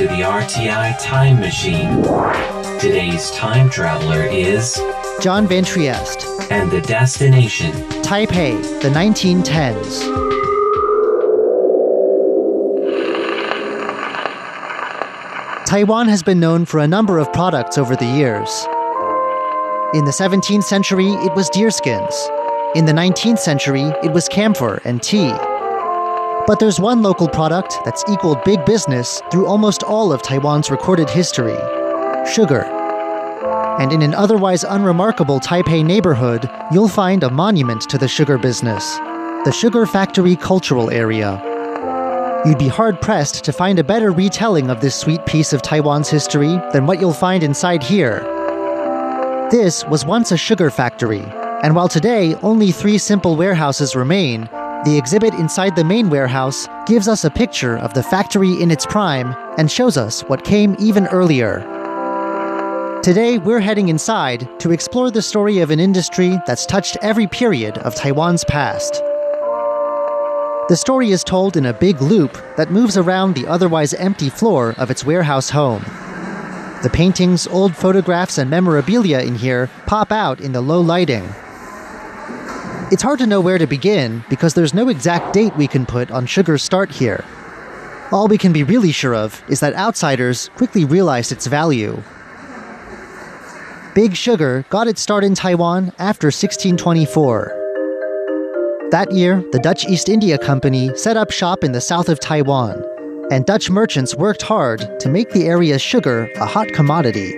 to the RTI Time Machine. Today's time traveler is John Van Trieste, and the destination. Taipei, the 1910s. Taiwan has been known for a number of products over the years. In the 17th century, it was deerskins. In the 19th century, it was camphor and tea. But there's one local product that's equaled big business through almost all of Taiwan's recorded history sugar. And in an otherwise unremarkable Taipei neighborhood, you'll find a monument to the sugar business the Sugar Factory Cultural Area. You'd be hard pressed to find a better retelling of this sweet piece of Taiwan's history than what you'll find inside here. This was once a sugar factory, and while today only three simple warehouses remain, the exhibit inside the main warehouse gives us a picture of the factory in its prime and shows us what came even earlier. Today, we're heading inside to explore the story of an industry that's touched every period of Taiwan's past. The story is told in a big loop that moves around the otherwise empty floor of its warehouse home. The paintings, old photographs, and memorabilia in here pop out in the low lighting. It's hard to know where to begin because there's no exact date we can put on sugar's start here. All we can be really sure of is that outsiders quickly realized its value. Big Sugar got its start in Taiwan after 1624. That year, the Dutch East India Company set up shop in the south of Taiwan, and Dutch merchants worked hard to make the area's sugar a hot commodity.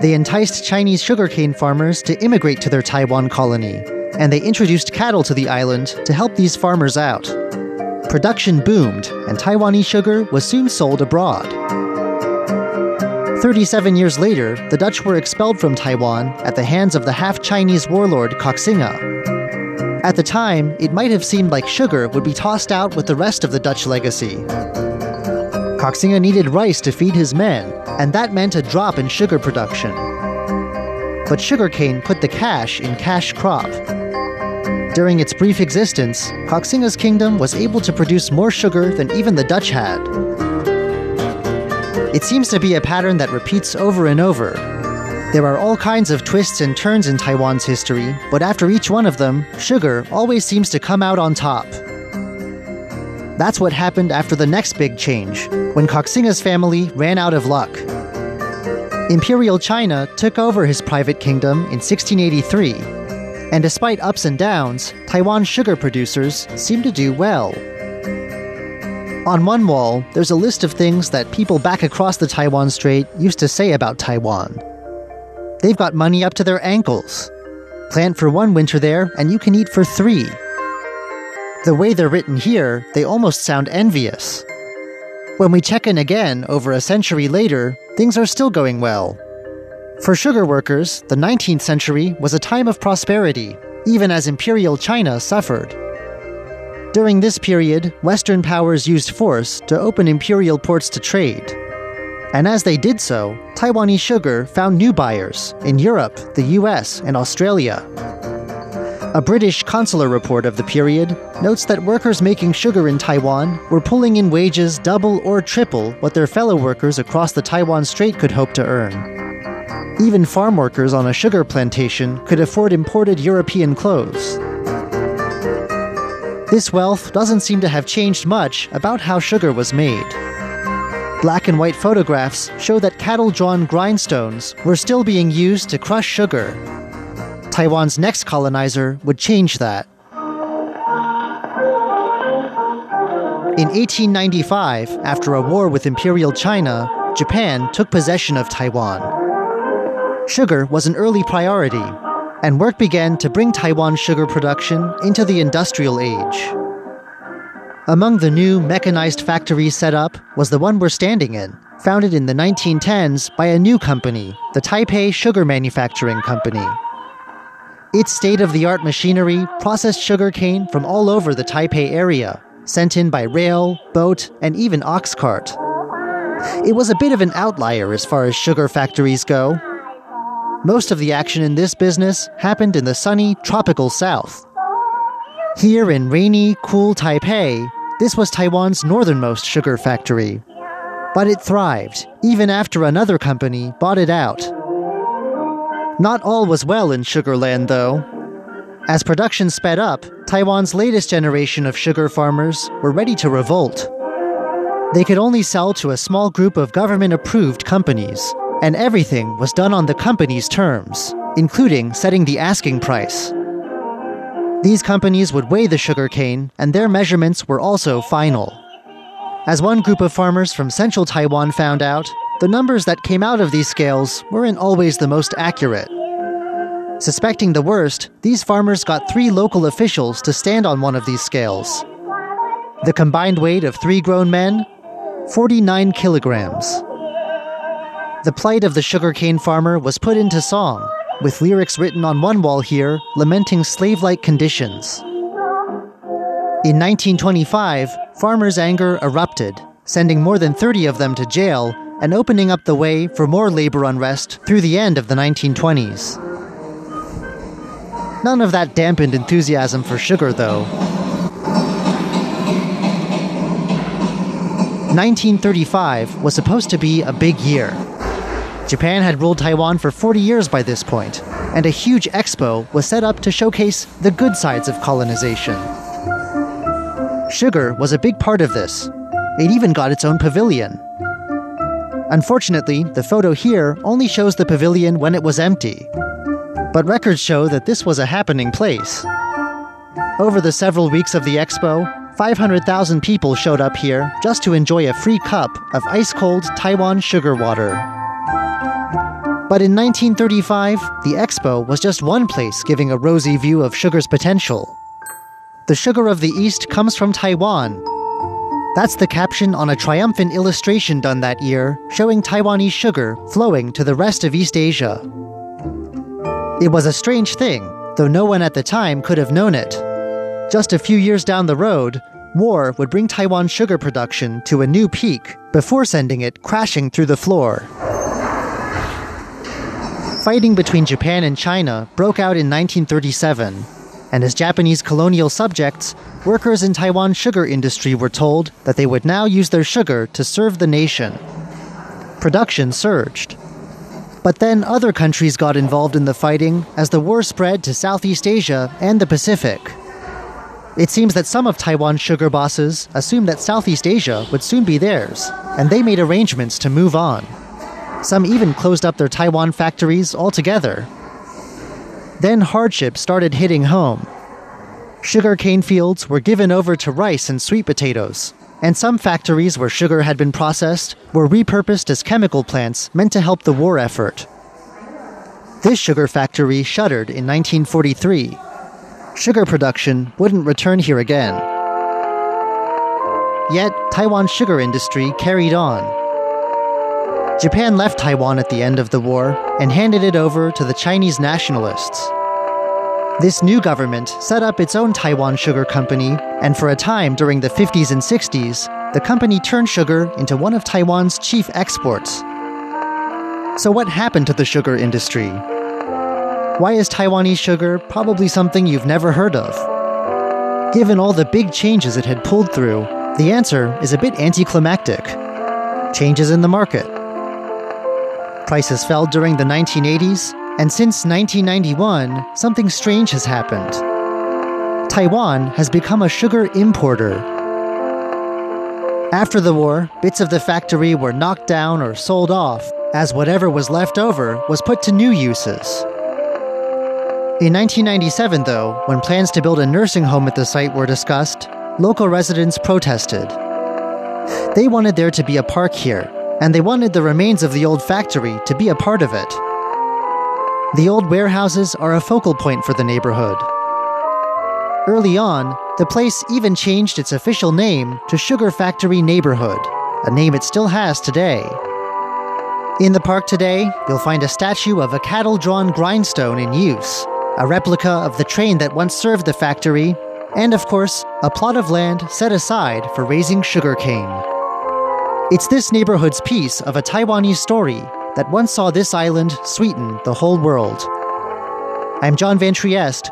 They enticed Chinese sugarcane farmers to immigrate to their Taiwan colony, and they introduced cattle to the island to help these farmers out. Production boomed, and Taiwanese sugar was soon sold abroad. 37 years later, the Dutch were expelled from Taiwan at the hands of the half Chinese warlord Koxinga. At the time, it might have seemed like sugar would be tossed out with the rest of the Dutch legacy. Koxinga needed rice to feed his men, and that meant a drop in sugar production. But sugarcane put the cash in cash crop. During its brief existence, Koxinga's kingdom was able to produce more sugar than even the Dutch had. It seems to be a pattern that repeats over and over. There are all kinds of twists and turns in Taiwan's history, but after each one of them, sugar always seems to come out on top. That's what happened after the next big change, when Koxinga's family ran out of luck. Imperial China took over his private kingdom in 1683, and despite ups and downs, Taiwan's sugar producers seem to do well. On one wall, there's a list of things that people back across the Taiwan Strait used to say about Taiwan. They've got money up to their ankles. Plant for one winter there, and you can eat for three. The way they're written here, they almost sound envious. When we check in again over a century later, things are still going well. For sugar workers, the 19th century was a time of prosperity, even as Imperial China suffered. During this period, Western powers used force to open imperial ports to trade. And as they did so, Taiwanese sugar found new buyers in Europe, the US, and Australia. A British consular report of the period notes that workers making sugar in Taiwan were pulling in wages double or triple what their fellow workers across the Taiwan Strait could hope to earn. Even farm workers on a sugar plantation could afford imported European clothes. This wealth doesn't seem to have changed much about how sugar was made. Black and white photographs show that cattle drawn grindstones were still being used to crush sugar. Taiwan's next colonizer would change that. In 1895, after a war with Imperial China, Japan took possession of Taiwan. Sugar was an early priority, and work began to bring Taiwan's sugar production into the industrial age. Among the new mechanized factories set up was the one we're standing in, founded in the 1910s by a new company, the Taipei Sugar Manufacturing Company. Its state of the art machinery processed sugarcane from all over the Taipei area, sent in by rail, boat, and even ox cart. It was a bit of an outlier as far as sugar factories go, most of the action in this business happened in the sunny, tropical south. Here in rainy, cool Taipei, this was Taiwan's northernmost sugar factory. But it thrived, even after another company bought it out. Not all was well in Sugarland, though. As production sped up, Taiwan's latest generation of sugar farmers were ready to revolt. They could only sell to a small group of government approved companies, and everything was done on the company's terms, including setting the asking price. These companies would weigh the sugarcane, and their measurements were also final. As one group of farmers from central Taiwan found out, the numbers that came out of these scales weren't always the most accurate. Suspecting the worst, these farmers got three local officials to stand on one of these scales. The combined weight of three grown men 49 kilograms. The plight of the sugarcane farmer was put into song, with lyrics written on one wall here lamenting slave like conditions. In 1925, farmers' anger erupted, sending more than 30 of them to jail and opening up the way for more labor unrest through the end of the 1920s. None of that dampened enthusiasm for sugar, though. 1935 was supposed to be a big year. Japan had ruled Taiwan for 40 years by this point, and a huge expo was set up to showcase the good sides of colonization. Sugar was a big part of this. It even got its own pavilion. Unfortunately, the photo here only shows the pavilion when it was empty. But records show that this was a happening place. Over the several weeks of the expo, 500,000 people showed up here just to enjoy a free cup of ice cold Taiwan sugar water. But in 1935, the expo was just one place giving a rosy view of sugar's potential. The sugar of the East comes from Taiwan. That's the caption on a triumphant illustration done that year showing Taiwanese sugar flowing to the rest of East Asia. It was a strange thing, though no one at the time could have known it. Just a few years down the road, war would bring Taiwan's sugar production to a new peak before sending it crashing through the floor. Fighting between Japan and China broke out in 1937, and as Japanese colonial subjects, workers in Taiwan's sugar industry were told that they would now use their sugar to serve the nation. Production surged. But then other countries got involved in the fighting as the war spread to Southeast Asia and the Pacific. It seems that some of Taiwan's sugar bosses assumed that Southeast Asia would soon be theirs, and they made arrangements to move on. Some even closed up their Taiwan factories altogether. Then hardship started hitting home. Sugar cane fields were given over to rice and sweet potatoes, and some factories where sugar had been processed were repurposed as chemical plants meant to help the war effort. This sugar factory shuttered in 1943. Sugar production wouldn't return here again. Yet, Taiwan's sugar industry carried on. Japan left Taiwan at the end of the war and handed it over to the Chinese nationalists. This new government set up its own Taiwan Sugar Company, and for a time during the 50s and 60s, the company turned sugar into one of Taiwan's chief exports. So, what happened to the sugar industry? Why is Taiwanese sugar probably something you've never heard of? Given all the big changes it had pulled through, the answer is a bit anticlimactic changes in the market. Prices fell during the 1980s, and since 1991, something strange has happened. Taiwan has become a sugar importer. After the war, bits of the factory were knocked down or sold off, as whatever was left over was put to new uses. In 1997, though, when plans to build a nursing home at the site were discussed, local residents protested. They wanted there to be a park here, and they wanted the remains of the old factory to be a part of it. The old warehouses are a focal point for the neighborhood. Early on, the place even changed its official name to Sugar Factory Neighborhood, a name it still has today. In the park today, you'll find a statue of a cattle drawn grindstone in use, a replica of the train that once served the factory, and of course, a plot of land set aside for raising sugarcane. It's this neighborhood's piece of a Taiwanese story that once saw this island sweeten the whole world. I'm John Van Trieste,